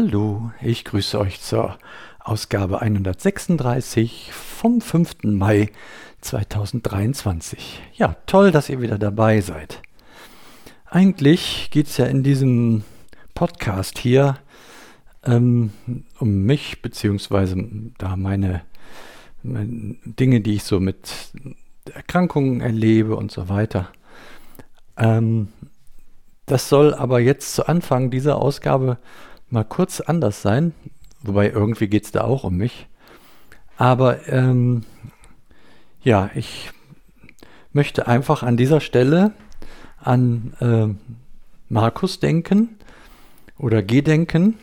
Hallo, ich grüße euch zur Ausgabe 136 vom 5. Mai 2023. Ja, toll, dass ihr wieder dabei seid. Eigentlich geht es ja in diesem Podcast hier ähm, um mich, beziehungsweise da meine, meine Dinge, die ich so mit Erkrankungen erlebe und so weiter. Ähm, das soll aber jetzt zu Anfang dieser Ausgabe mal kurz anders sein, wobei irgendwie geht es da auch um mich. Aber ähm, ja, ich möchte einfach an dieser Stelle an äh, Markus denken oder gedenken.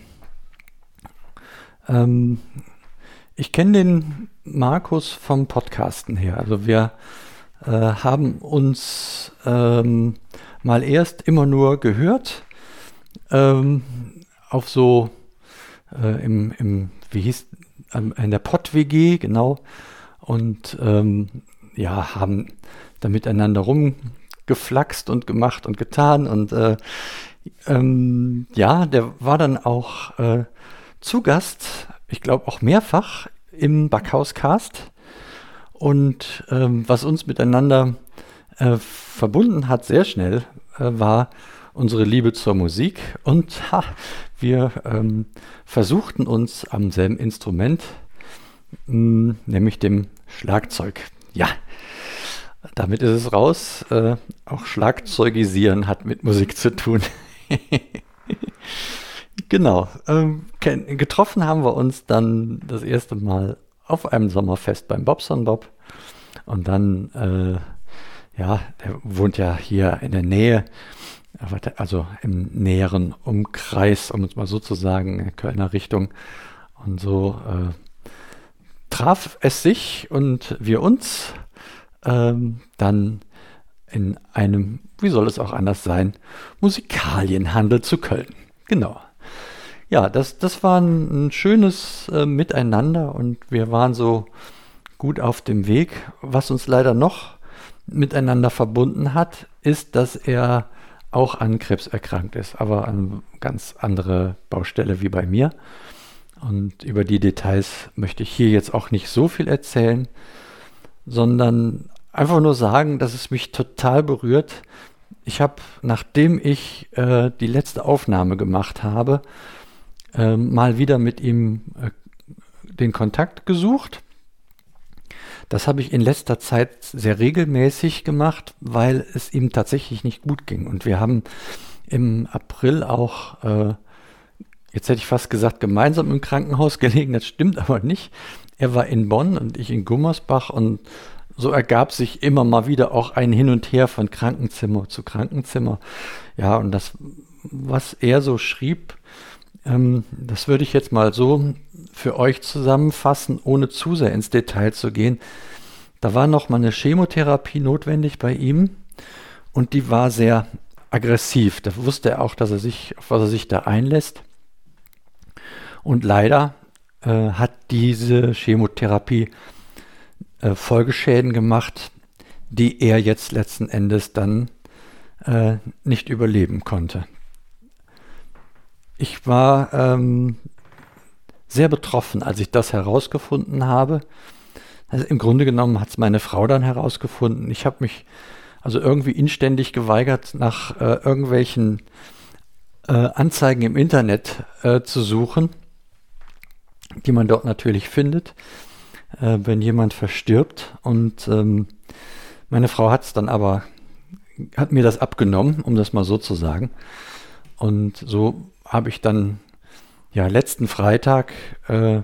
Ähm, ich kenne den Markus vom Podcasten her. Also wir äh, haben uns ähm, mal erst immer nur gehört ähm, auf so äh, im, im, wie hieß, in der Pott-WG, genau. Und ähm, ja, haben da miteinander rumgeflaxt und gemacht und getan. Und äh, ähm, ja, der war dann auch äh, zu Gast, ich glaube auch mehrfach im Backhauscast. Und ähm, was uns miteinander äh, verbunden hat, sehr schnell, äh, war unsere Liebe zur Musik. Und ha, wir ähm, versuchten uns am selben Instrument, mh, hm, nämlich dem Schlagzeug. Ja, damit ist es raus. Äh, auch Schlagzeugisieren hat mit Musik zu tun. genau. Ähm, getroffen haben wir uns dann das erste Mal auf einem Sommerfest beim Bobson Bob. Und dann, äh, ja, der wohnt ja hier in der Nähe also im näheren Umkreis, um es mal so zu sagen, in Kölner Richtung. Und so äh, traf es sich und wir uns ähm, dann in einem, wie soll es auch anders sein, Musikalienhandel zu Köln. Genau. Ja, das, das war ein, ein schönes äh, Miteinander und wir waren so gut auf dem Weg. Was uns leider noch miteinander verbunden hat, ist, dass er auch an Krebs erkrankt ist, aber an ganz andere Baustelle wie bei mir. Und über die Details möchte ich hier jetzt auch nicht so viel erzählen, sondern einfach nur sagen, dass es mich total berührt. Ich habe, nachdem ich äh, die letzte Aufnahme gemacht habe, äh, mal wieder mit ihm äh, den Kontakt gesucht das habe ich in letzter Zeit sehr regelmäßig gemacht, weil es ihm tatsächlich nicht gut ging. Und wir haben im April auch, äh, jetzt hätte ich fast gesagt, gemeinsam im Krankenhaus gelegen. Das stimmt aber nicht. Er war in Bonn und ich in Gummersbach und so ergab sich immer mal wieder auch ein Hin und Her von Krankenzimmer zu Krankenzimmer. Ja, und das, was er so schrieb, das würde ich jetzt mal so für euch zusammenfassen, ohne zu sehr ins Detail zu gehen. Da war noch mal eine Chemotherapie notwendig bei ihm und die war sehr aggressiv. Da wusste er auch, dass er sich, auf was er sich da einlässt. Und leider äh, hat diese Chemotherapie äh, Folgeschäden gemacht, die er jetzt letzten Endes dann äh, nicht überleben konnte. Ich war ähm, sehr betroffen, als ich das herausgefunden habe. Also im Grunde genommen hat es meine Frau dann herausgefunden. Ich habe mich also irgendwie inständig geweigert, nach äh, irgendwelchen äh, Anzeigen im Internet äh, zu suchen, die man dort natürlich findet, äh, wenn jemand verstirbt. Und ähm, meine Frau hat es dann aber, hat mir das abgenommen, um das mal so zu sagen. Und so habe ich dann ja, letzten Freitag äh,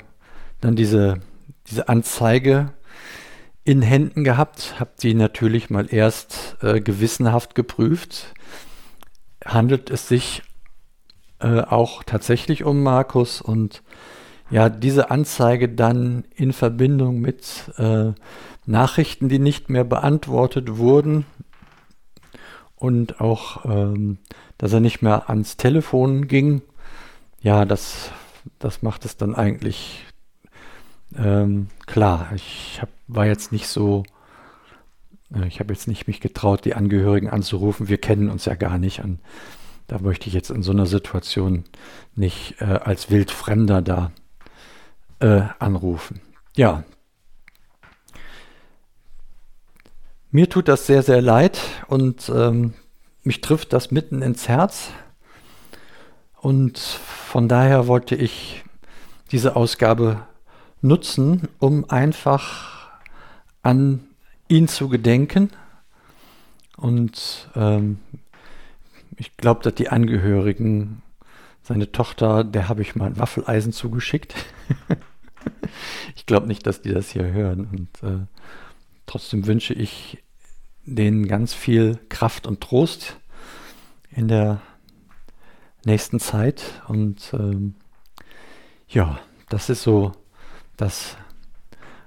dann diese, diese Anzeige in Händen gehabt, habe die natürlich mal erst äh, gewissenhaft geprüft. Handelt es sich äh, auch tatsächlich um Markus und ja, diese Anzeige dann in Verbindung mit äh, Nachrichten, die nicht mehr beantwortet wurden und auch, ähm, dass er nicht mehr ans Telefon ging, ja, das, das macht es dann eigentlich ähm, klar. Ich hab, war jetzt nicht so, äh, ich habe jetzt nicht mich getraut, die Angehörigen anzurufen. Wir kennen uns ja gar nicht. Und da möchte ich jetzt in so einer Situation nicht äh, als Wildfremder da äh, anrufen. Ja. Mir tut das sehr, sehr leid und ähm, mich trifft das mitten ins Herz. Und von daher wollte ich diese Ausgabe nutzen, um einfach an ihn zu gedenken. Und ähm, ich glaube, dass die Angehörigen, seine Tochter, der habe ich mal ein Waffeleisen zugeschickt. ich glaube nicht, dass die das hier hören. Und äh, trotzdem wünsche ich denen ganz viel Kraft und Trost in der nächsten Zeit. Und ähm, ja, das ist so das,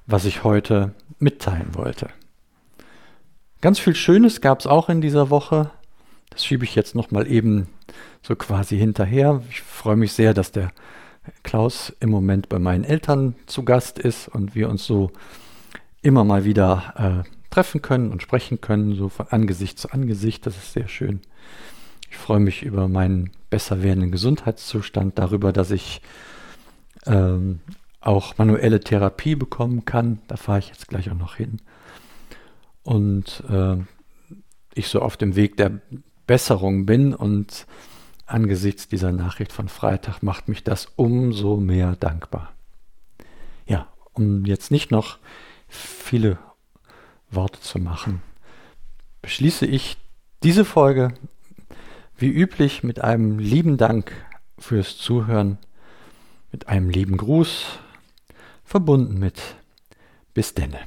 was ich heute mitteilen wollte. Ganz viel Schönes gab es auch in dieser Woche. Das schiebe ich jetzt nochmal eben so quasi hinterher. Ich freue mich sehr, dass der Klaus im Moment bei meinen Eltern zu Gast ist und wir uns so immer mal wieder äh, treffen können und sprechen können, so von Angesicht zu Angesicht. Das ist sehr schön. Ich freue mich über meinen besser werdenden Gesundheitszustand, darüber, dass ich ähm, auch manuelle Therapie bekommen kann. Da fahre ich jetzt gleich auch noch hin. Und äh, ich so auf dem Weg der Besserung bin und angesichts dieser Nachricht von Freitag macht mich das umso mehr dankbar. Ja, um jetzt nicht noch viele Worte zu machen, beschließe ich diese Folge wie üblich mit einem lieben Dank fürs Zuhören, mit einem lieben Gruß, verbunden mit bis denne.